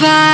Bye.